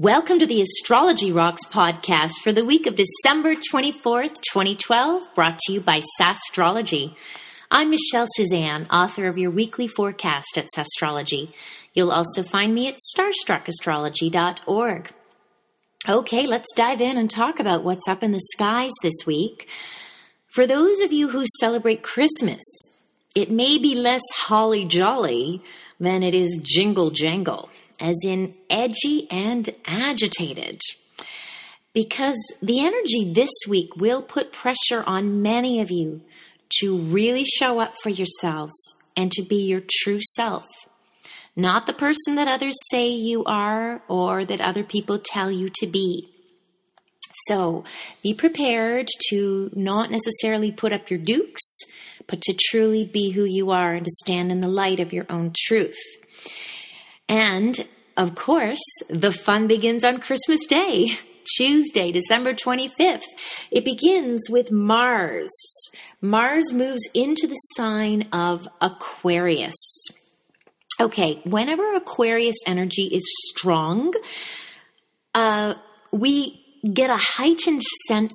Welcome to the Astrology Rocks podcast for the week of December 24th, 2012, brought to you by Sasstrology. I'm Michelle Suzanne, author of your weekly forecast at Sasstrology. You'll also find me at starstruckastrology.org. Okay, let's dive in and talk about what's up in the skies this week. For those of you who celebrate Christmas, it may be less holly jolly than it is jingle jangle as in edgy and agitated. Because the energy this week will put pressure on many of you to really show up for yourselves and to be your true self. Not the person that others say you are or that other people tell you to be. So be prepared to not necessarily put up your dukes, but to truly be who you are and to stand in the light of your own truth. And of course, the fun begins on Christmas Day. Tuesday, December 25th. It begins with Mars. Mars moves into the sign of Aquarius. Okay, whenever Aquarius energy is strong, uh, we get a heightened sense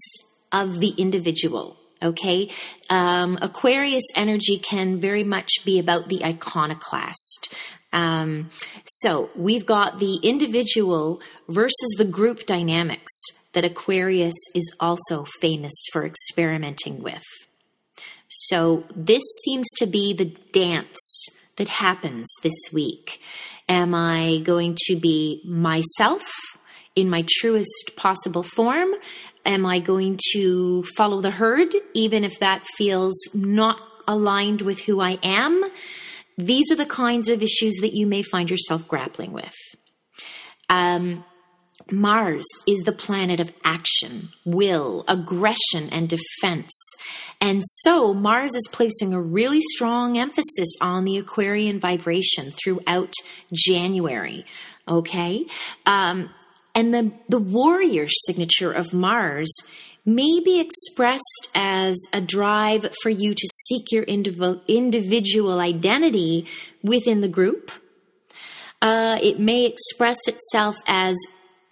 of the individual. Okay, um, Aquarius energy can very much be about the iconoclast, um, so we've got the individual versus the group dynamics that Aquarius is also famous for experimenting with. So this seems to be the dance that happens this week. Am I going to be myself in my truest possible form? Am I going to follow the herd, even if that feels not aligned with who I am? These are the kinds of issues that you may find yourself grappling with. Um, Mars is the planet of action, will, aggression, and defense. And so Mars is placing a really strong emphasis on the Aquarian vibration throughout January. Okay? Um, and the, the warrior signature of Mars may be expressed as a drive for you to seek your individual identity within the group. Uh, it may express itself as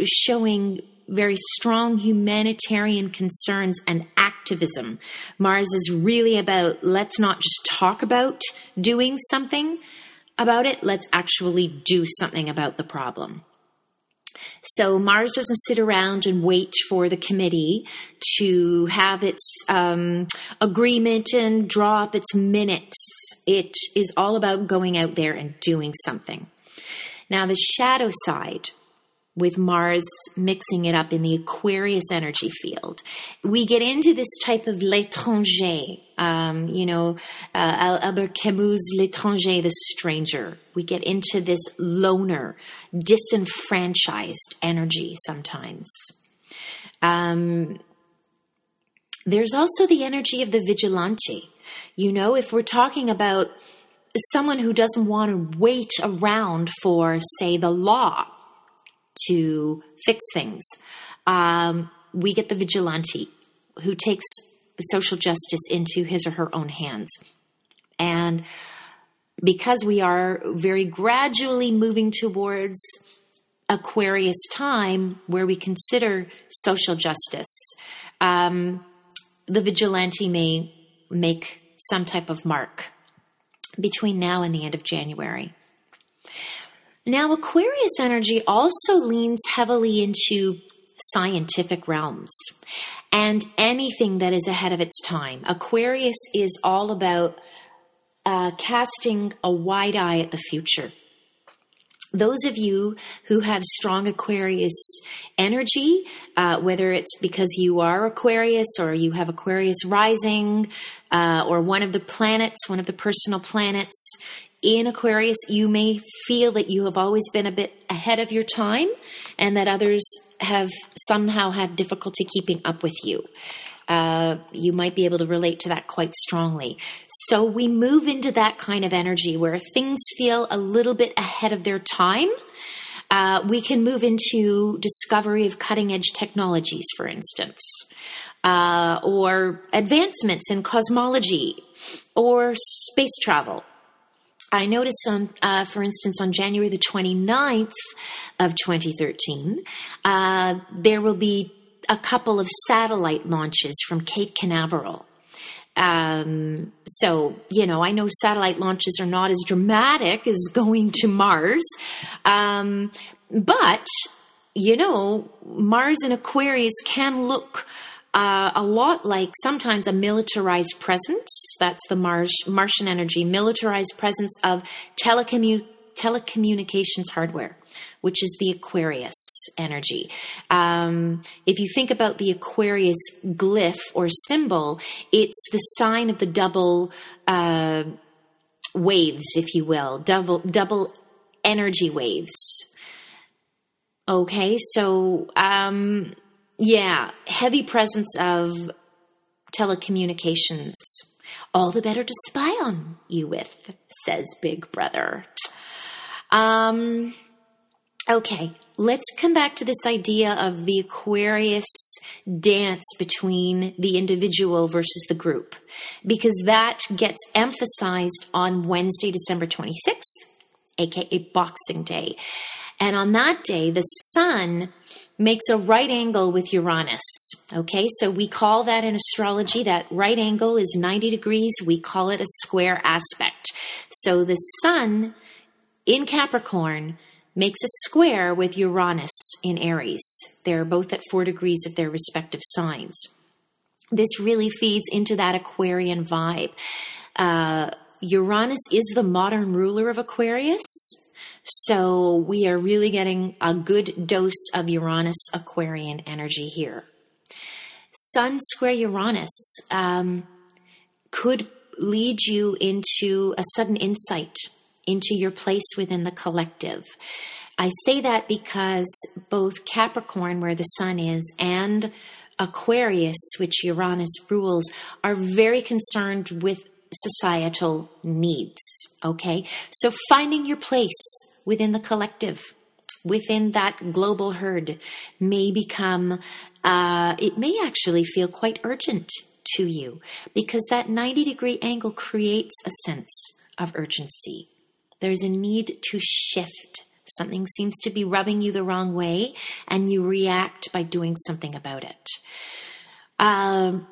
showing very strong humanitarian concerns and activism. Mars is really about let's not just talk about doing something about it, let's actually do something about the problem. So Mars doesn't sit around and wait for the committee to have its um, agreement and draw up its minutes. It is all about going out there and doing something. Now, the shadow side with Mars mixing it up in the Aquarius energy field. We get into this type of l'étranger, um, you know, uh, Albert Camus' l'étranger, the stranger. We get into this loner, disenfranchised energy sometimes. Um, there's also the energy of the vigilante. You know, if we're talking about someone who doesn't want to wait around for, say, the law to fix things. Um, we get the vigilante who takes social justice into his or her own hands. And because we are very gradually moving towards Aquarius time where we consider social justice, um, the vigilante may make some type of mark between now and the end of January. Now, Aquarius energy also leans heavily into scientific realms and anything that is ahead of its time. Aquarius is all about uh, casting a wide eye at the future. Those of you who have strong Aquarius energy, uh, whether it's because you are Aquarius or you have Aquarius rising, uh, or one of the planets, one of the personal planets in Aquarius, you may feel that you have always been a bit ahead of your time and that others have somehow had difficulty keeping up with you. Uh, you might be able to relate to that quite strongly. So we move into that kind of energy where things feel a little bit ahead of their time. Uh, we can move into discovery of cutting edge technologies, for instance, uh, or advancements in cosmology or space travel I noticed on, uh, for instance, on January the 29th of 2013, uh, there will be a couple of satellite launches from Cape Canaveral. Um, so, you know, I know satellite launches are not as dramatic as going to Mars. Um, but, you know, Mars and Aquarius can look uh, a lot like sometimes a militarized presence. That's the Mars, Martian energy, militarized presence of telecommu- telecommunications hardware which is the Aquarius energy. Um, if you think about the Aquarius glyph or symbol, it's the sign of the double uh, waves, if you will, double double energy waves. Okay, so um, yeah, heavy presence of telecommunications. All the better to spy on you with, says Big Brother. Um, Okay, let's come back to this idea of the Aquarius dance between the individual versus the group, because that gets emphasized on Wednesday, December 26th, aka Boxing Day. And on that day, the sun makes a right angle with Uranus. Okay, so we call that in astrology, that right angle is 90 degrees. We call it a square aspect. So the sun in Capricorn makes a square with Uranus in Aries. They're both at four degrees of their respective signs. This really feeds into that Aquarian vibe. Uh, Uranus is the modern ruler of Aquarius. So we are really getting a good dose of Uranus Aquarian energy here. Sun square Uranus um, could lead you into a sudden insight into your place within the collective. I say that because both Capricorn, where the sun is, and Aquarius, which Uranus rules, are very concerned with societal needs. Okay? So finding your place within the collective, within that global herd, may become, uh, it may actually feel quite urgent to you because that 90 degree angle creates a sense of urgency. There's a need to shift. Something seems to be rubbing you the wrong way, and you react by doing something about it. Um,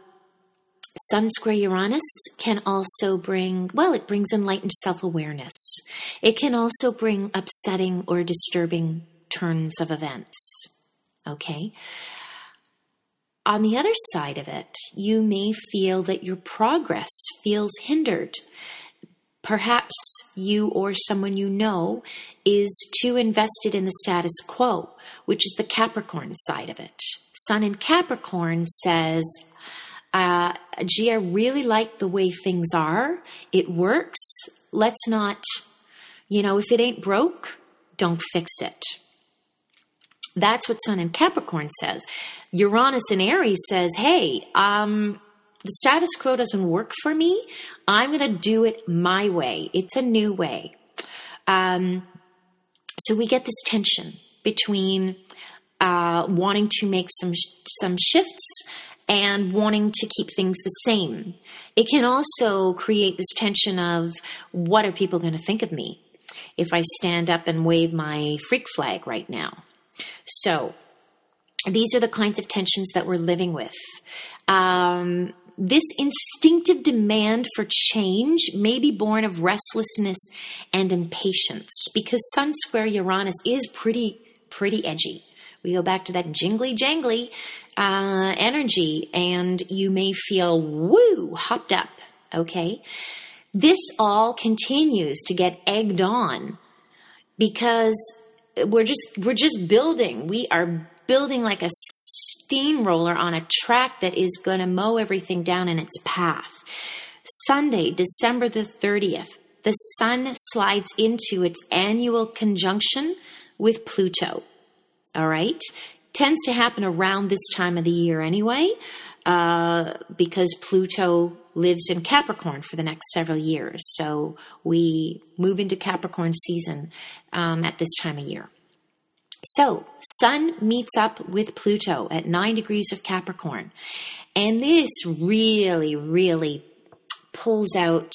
Sun square Uranus can also bring, well, it brings enlightened self awareness. It can also bring upsetting or disturbing turns of events. Okay? On the other side of it, you may feel that your progress feels hindered Perhaps you or someone you know is too invested in the status quo, which is the Capricorn side of it. Sun in Capricorn says, uh, gee, I really like the way things are. It works. Let's not, you know, if it ain't broke, don't fix it. That's what Sun in Capricorn says. Uranus in Aries says, hey, um, the status quo doesn't work for me. I'm going to do it my way. It's a new way. Um, so we get this tension between uh, wanting to make some some shifts and wanting to keep things the same. It can also create this tension of what are people going to think of me if I stand up and wave my freak flag right now. So these are the kinds of tensions that we're living with. Um, this instinctive demand for change may be born of restlessness and impatience because Sun Square Uranus is pretty, pretty edgy. We go back to that jingly jangly uh, energy, and you may feel woo, hopped up. Okay. This all continues to get egged on because we're just we're just building. We are building like a steamroller on a track that is going to mow everything down in its path. Sunday, December the 30th, the sun slides into its annual conjunction with Pluto. All right? Tends to happen around this time of the year anyway, uh, because Pluto lives in Capricorn for the next several years. So we move into Capricorn season um, at this time of year. So, Sun meets up with Pluto at nine degrees of Capricorn. And this really, really pulls out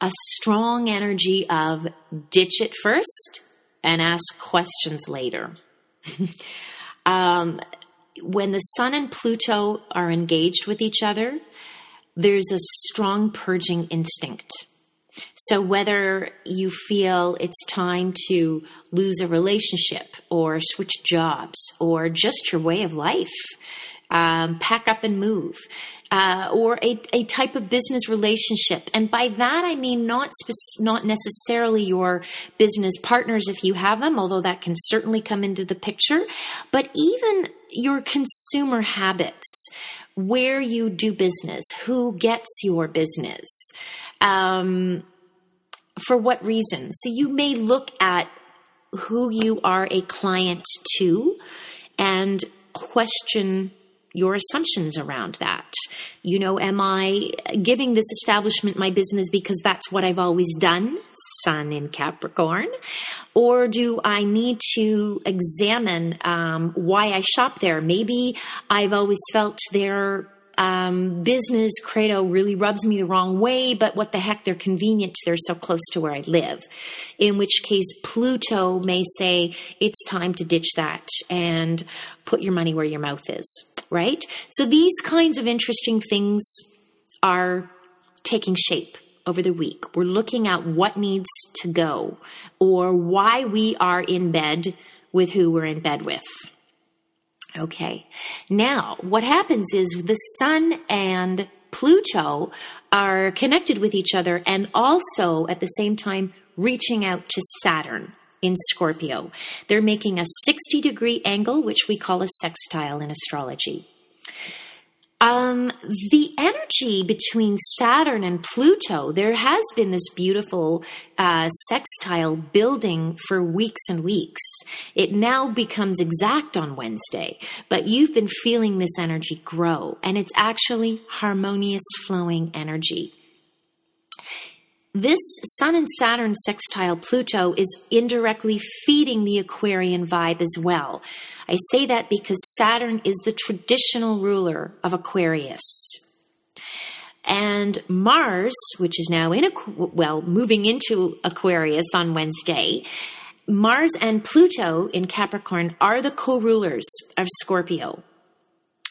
a strong energy of ditch it first and ask questions later. um, when the Sun and Pluto are engaged with each other, there's a strong purging instinct. So, whether you feel it's time to lose a relationship or switch jobs or just your way of life, um, pack up and move, uh, or a, a type of business relationship. And by that, I mean not, not necessarily your business partners if you have them, although that can certainly come into the picture, but even your consumer habits, where you do business, who gets your business. Um, for what reason? So you may look at who you are a client to and question your assumptions around that. You know, am I giving this establishment my business because that's what I've always done, Sun in Capricorn? Or do I need to examine um, why I shop there? Maybe I've always felt there um, business credo really rubs me the wrong way, but what the heck, they're convenient. They're so close to where I live. In which case, Pluto may say it's time to ditch that and put your money where your mouth is, right? So these kinds of interesting things are taking shape over the week. We're looking at what needs to go or why we are in bed with who we're in bed with. Okay. Now, what happens is the sun and Pluto are connected with each other and also at the same time reaching out to Saturn in Scorpio. They're making a 60 degree angle, which we call a sextile in astrology. Um, the energy between Saturn and Pluto, there has been this beautiful uh, sextile building for weeks and weeks. It now becomes exact on Wednesday, but you've been feeling this energy grow, and it's actually harmonious flowing energy. This Sun and Saturn sextile Pluto is indirectly feeding the Aquarian vibe as well. I say that because Saturn is the traditional ruler of Aquarius. And Mars, which is now in, a well, moving into Aquarius on Wednesday, Mars and Pluto in Capricorn are the co rulers of Scorpio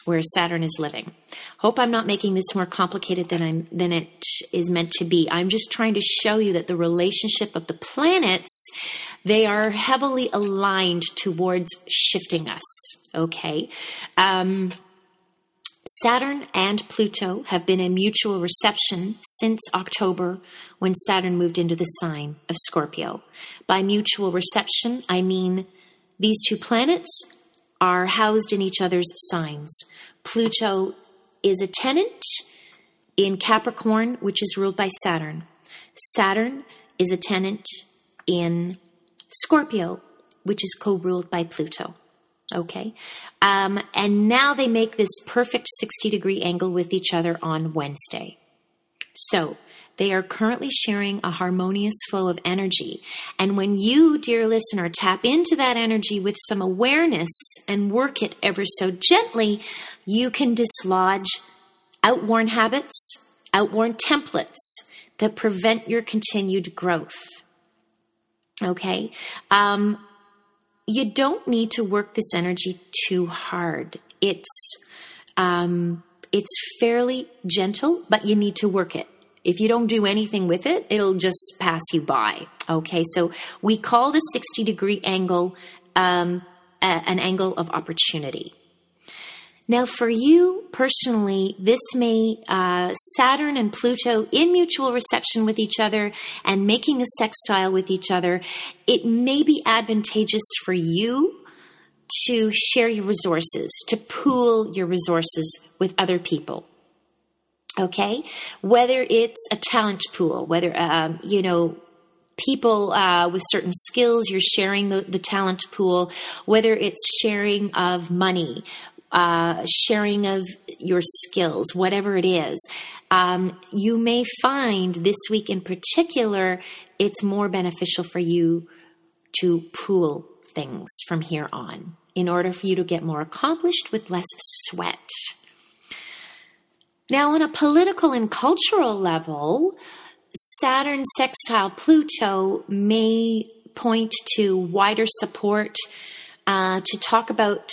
where Saturn is living. Hope I'm not making this more complicated than I'm than it is meant to be. I'm just trying to show you that the relationship of the planets they are heavily aligned towards shifting us. Okay. Um, Saturn and Pluto have been in mutual reception since October when Saturn moved into the sign of Scorpio. By mutual reception, I mean these two planets are housed in each other's signs. Pluto is a tenant in Capricorn, which is ruled by Saturn. Saturn is a tenant in Scorpio, which is co ruled by Pluto. Okay. Um, and now they make this perfect 60 degree angle with each other on Wednesday. So they are currently sharing a harmonious flow of energy. And when you, dear listener, tap into that energy with some awareness and work it ever so gently, you can dislodge outworn habits, outworn templates that prevent your continued growth. Okay? Um, you don't need to work this energy too hard. It's, um, it's fairly gentle, but you need to work it. If you don't do anything with it, it'll just pass you by. Okay, so we call the 60 degree angle um, a, an angle of opportunity. Now, for you personally, this may uh, Saturn and Pluto in mutual reception with each other and making a sextile with each other. It may be advantageous for you to share your resources, to pool your resources with other people. Okay, whether it's a talent pool, whether um, you know people uh, with certain skills, you're sharing the, the, talent pool, whether it's sharing of money, uh, sharing of your skills, whatever it is, um, you may find this week in particular, it's more beneficial for you to pool things from here on in order for you to get more accomplished with less sweat. Now, on a political and cultural level, Saturn sextile Pluto may point to wider support uh, to talk about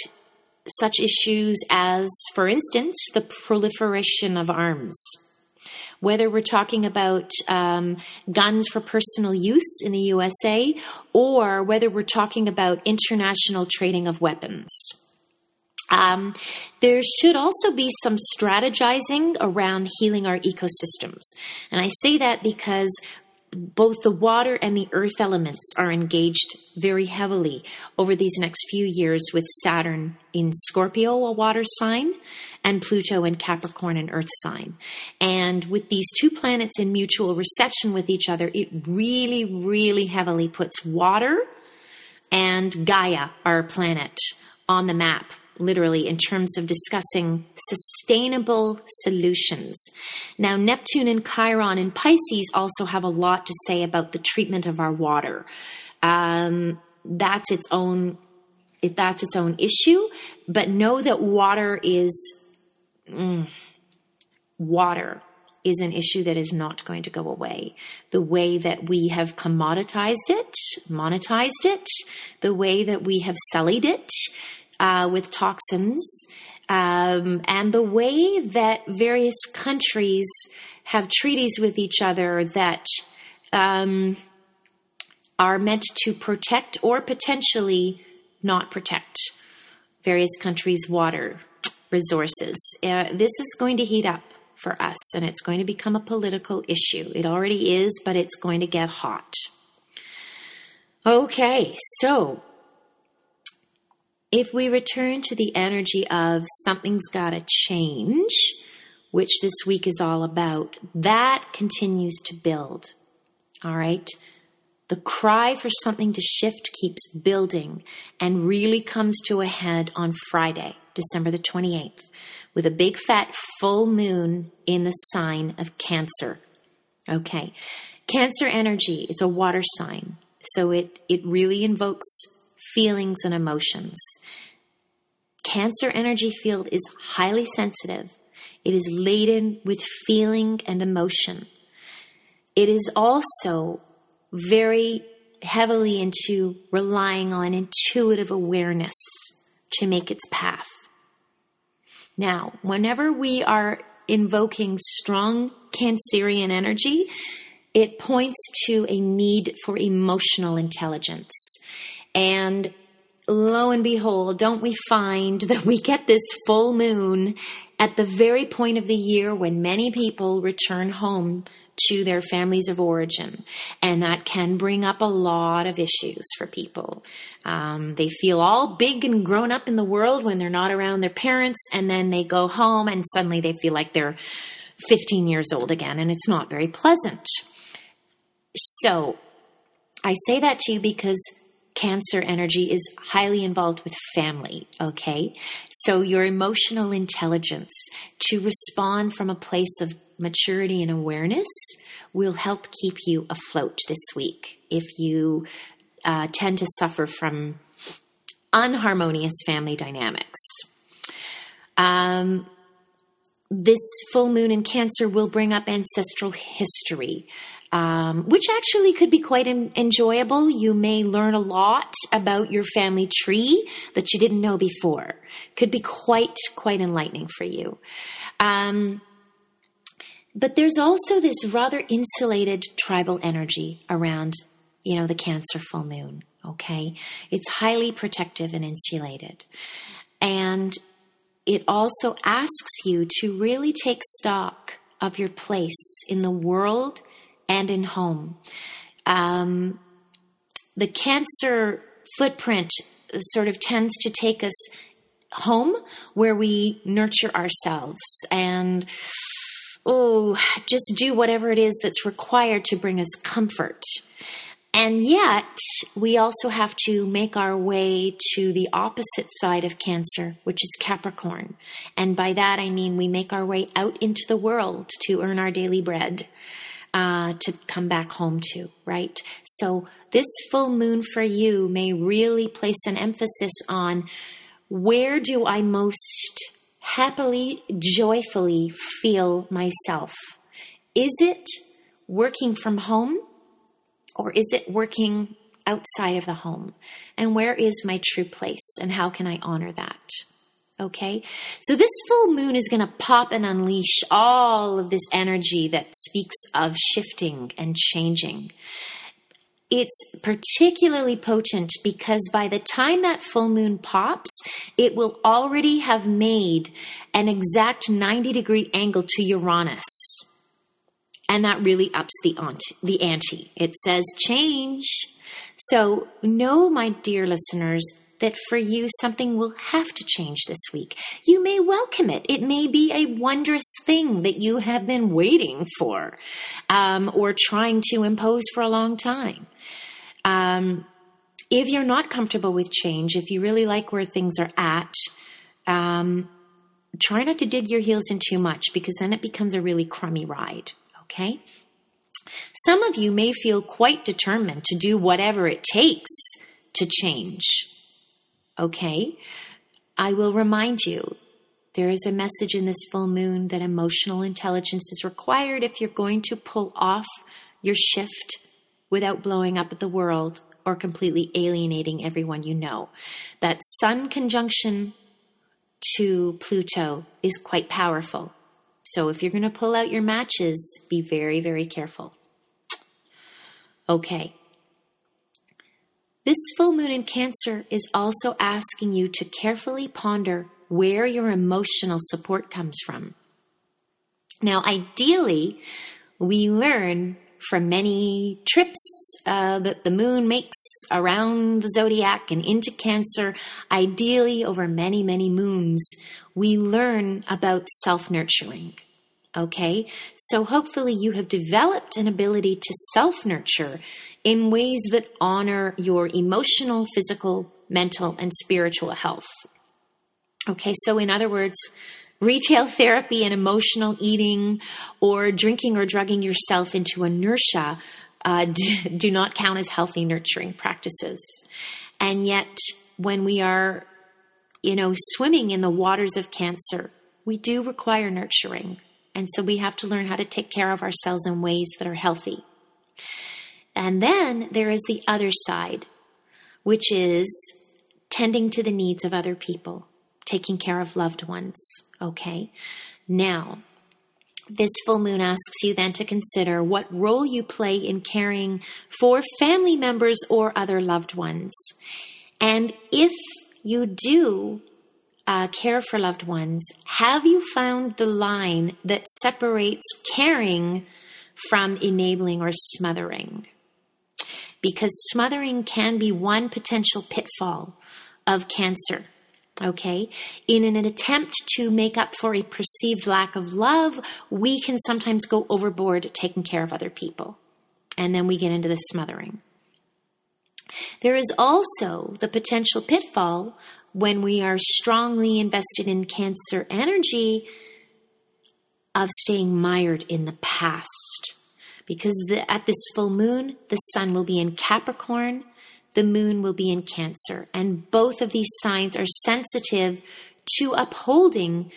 such issues as, for instance, the proliferation of arms. Whether we're talking about um, guns for personal use in the USA or whether we're talking about international trading of weapons. Um, there should also be some strategizing around healing our ecosystems. And I say that because both the water and the earth elements are engaged very heavily over these next few years with Saturn in Scorpio, a water sign, and Pluto in Capricorn, an earth sign. And with these two planets in mutual reception with each other, it really, really heavily puts water and Gaia, our planet, on the map literally, in terms of discussing sustainable solutions. Now, Neptune and Chiron and Pisces also have a lot to say about the treatment of our water. Um, that's its own. That's its own issue, but know that water is mm, water is an issue that is not going to go away. The way that we have commoditized it, monetized it, the way that we have sullied it, uh, with toxins, um, and the way that various countries have treaties with each other that um, are meant to protect or potentially not protect various countries' water resources. Uh, this is going to heat up for us and it's going to become a political issue. It already is, but it's going to get hot. Okay, so if we return to the energy of something's got to change, which this week is all about, that continues to build. All right. The cry for something to shift keeps building and really comes to a head on Friday, December the 28th, with a big fat full moon in the sign of Cancer. Okay. Cancer energy, it's a water sign. So it, it really invokes feelings and emotions. Cancer energy field is highly sensitive. It is laden with feeling and emotion. It is also very heavily into relying on intuitive awareness to make its path. Now, whenever we are invoking strong Cancerian energy, it points to a need for emotional intelligence. And lo and behold, don't we find that we get this full moon at the very point of the year when many people return home to their families of origin. And that can bring up a lot of issues for people. Um, they feel all big and grown up in the world when they're not around their parents, and then they go home and suddenly they feel like they're 15 years old again, and it's not very pleasant. So, I say that to you because Cancer energy is highly involved with family, okay? So your emotional intelligence to respond from a place of maturity and awareness will help keep you afloat this week if you uh, tend to suffer from unharmonious family dynamics. Um, this full moon in Cancer will bring up ancestral history, um, which actually could be quite en- enjoyable. You may learn a lot about your family tree that you didn't know before. Could be quite, quite enlightening for you. Um, but there's also this rather insulated tribal energy around, you know, the Cancer full moon. Okay. It's highly protective and insulated. And it also asks you to really take stock of your place in the world and in home. Um, the cancer footprint sort of tends to take us home where we nurture ourselves and oh just do whatever it is that's required to bring us comfort and yet, we also have to make our way to the opposite side of Cancer, which is Capricorn. And by that, I mean we make our way out into the world to earn our daily bread, uh, to come back home to, right? So, this full moon for you may really place an emphasis on where do I most happily, joyfully feel myself? Is it working from home or is it working outside of the home? And where is my true place and how can I honor that? Okay. So this full moon is going to pop and unleash all of this energy that speaks of shifting and changing. It's particularly potent because by the time that full moon pops, it will already have made an exact 90 degree angle to Uranus. And that really ups the ante. The ante. It says change. So know, my dear listeners, that for you something will have to change this week. You may welcome it. It may be a wondrous thing that you have been waiting for um, or trying to impose for a long time. Um, if you're not comfortable with change, if you really like where things are at, um, try not to dig your heels in too much because then it becomes a really crummy ride. Okay? Some of you may feel quite determined to do whatever it takes to change. Okay? I will remind you there is a message in this full moon that emotional intelligence is required if you're going to pull off your shift without blowing up at the world or completely alienating everyone you know. That Sun conjunction to Pluto is quite powerful. So if you're going to pull out your matches, be very, very careful. Okay. This full moon in Cancer is also asking you to carefully ponder where your emotional support comes from. Now, ideally, we learn from many trips uh, that the moon makes around the zodiac and into Cancer, ideally over many, many moons, we learn about self nurturing. Okay, so hopefully you have developed an ability to self nurture in ways that honor your emotional, physical, mental, and spiritual health. Okay, so in other words, retail therapy and emotional eating or drinking or drugging yourself into inertia uh, do, do not count as healthy nurturing practices. And yet, when we are, you know, swimming in the waters of cancer, we do require nurturing. And so we have to learn how to take care of ourselves in ways that are healthy. And then there is the other side, which is tending to the needs of other people, taking care of loved ones. Okay. Now, this full moon asks you then to consider what role you play in caring for family members or other loved ones. And if you do uh, care for loved ones, have you found the line that separates caring from enabling or smothering? Because smothering can be one potential pitfall of cancer. Okay. In an attempt to make up for a perceived lack of love, we can sometimes go overboard taking care of other people. And then we get into the smothering. There is also the potential pitfall when we are strongly invested in cancer energy of staying mired in the past. Because the, at this full moon, the sun will be in Capricorn, the moon will be in Cancer. And both of these signs are sensitive to upholding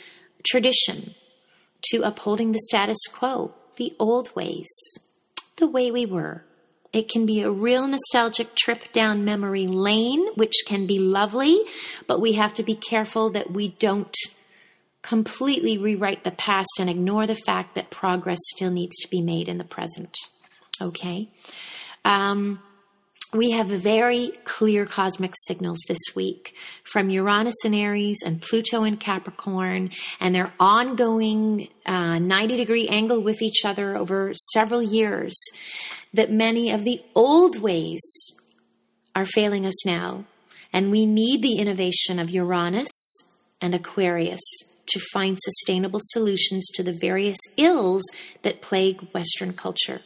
tradition, to upholding the status quo, the old ways, the way we were. It can be a real nostalgic trip down memory lane, which can be lovely, but we have to be careful that we don't completely rewrite the past and ignore the fact that progress still needs to be made in the present. Okay? Um, we have very clear cosmic signals this week from Uranus in Aries and Pluto in Capricorn, and their ongoing uh, 90 degree angle with each other over several years that many of the old ways are failing us now. And we need the innovation of Uranus and Aquarius to find sustainable solutions to the various ills that plague Western culture.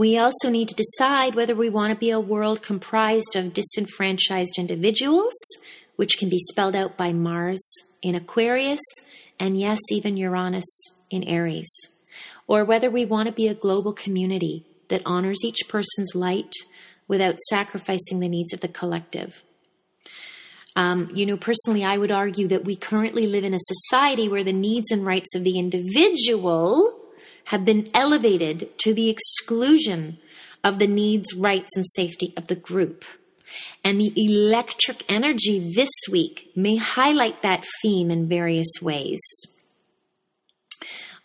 We also need to decide whether we want to be a world comprised of disenfranchised individuals, which can be spelled out by Mars in Aquarius, and yes, even Uranus in Aries or whether we want to be a global community that honors each person's light without sacrificing the needs of the collective. Um, you know, personally, I would argue that we currently live in a society where the needs and rights of the individual have been elevated to the exclusion of the needs, rights, and safety of the group. And the electric energy this week may highlight that theme in various ways.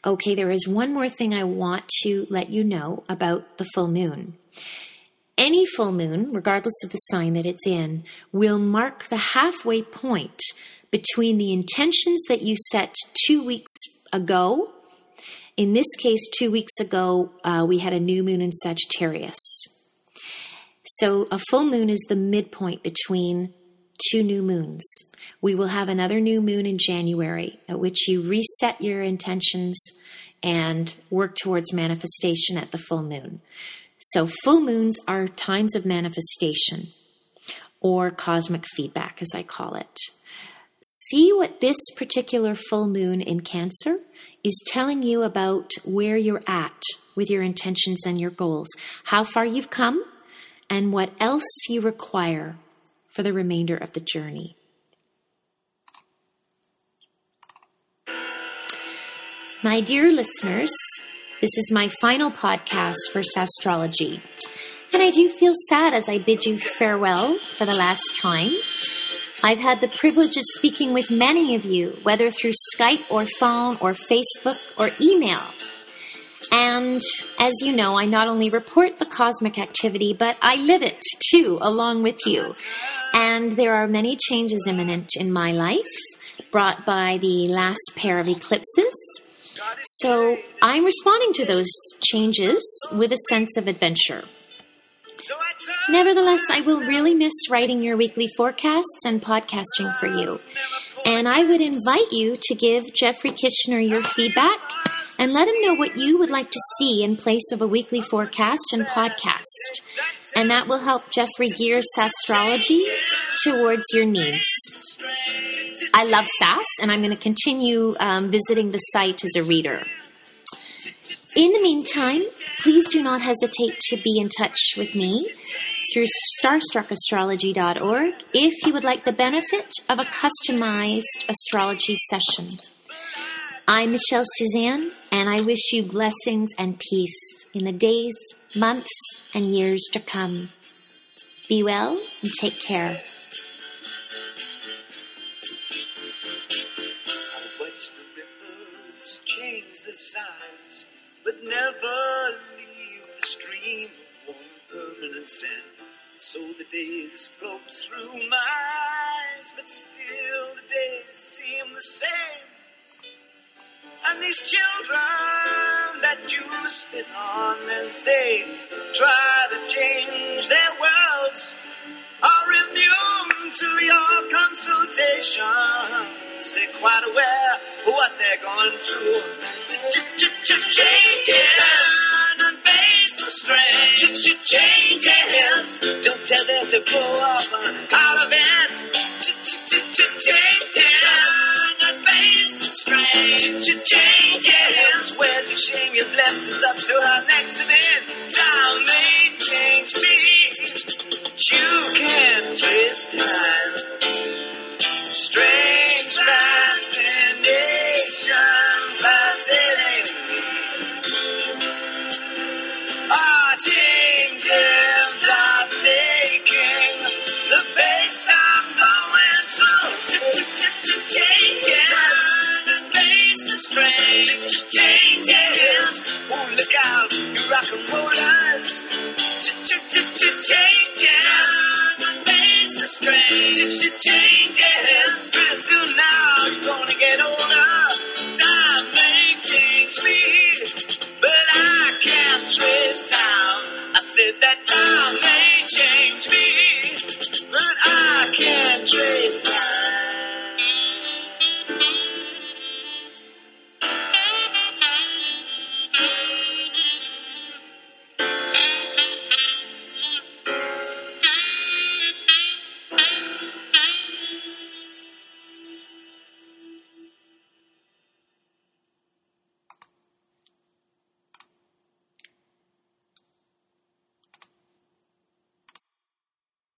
Okay, there is one more thing I want to let you know about the full moon. Any full moon, regardless of the sign that it's in, will mark the halfway point between the intentions that you set two weeks ago. In this case, two weeks ago, uh, we had a new moon in Sagittarius. So a full moon is the midpoint between two new moons. We will have another new moon in January at which you reset your intentions and work towards manifestation at the full moon. So, full moons are times of manifestation or cosmic feedback, as I call it. See what this particular full moon in Cancer is telling you about where you're at with your intentions and your goals, how far you've come, and what else you require for the remainder of the journey. My dear listeners, this is my final podcast for Sasstrology. And I do feel sad as I bid you farewell for the last time. I've had the privilege of speaking with many of you, whether through Skype or phone or Facebook or email. And as you know, I not only report the cosmic activity, but I live it too, along with you. And there are many changes imminent in my life, brought by the last pair of eclipses. So I'm responding to those changes with a sense of adventure. Nevertheless, I will really miss writing your weekly forecasts and podcasting for you. And I would invite you to give Jeffrey Kitchener your feedback and let him know what you would like to see in place of a weekly forecast and podcast. And that will help Jeffrey gear astrology towards your needs. I love SAS, and I'm going to continue um, visiting the site as a reader. In the meantime, please do not hesitate to be in touch with me through starstruckastrology.org if you would like the benefit of a customized astrology session. I'm Michelle Suzanne, and I wish you blessings and peace in the days, months, and years to come. Be well and take care. Sand. So the days float through my eyes, but still the days seem the same. And these children that you spit on as they try to change their worlds are immune to your consultations. They're quite aware of what they're going through. Changes and the strain. Changes. Don't tell them to blow up out of it. Changes and face the strain. Changes. Where's the shame you've left us up to our next event? Time may change me. You can't twist time.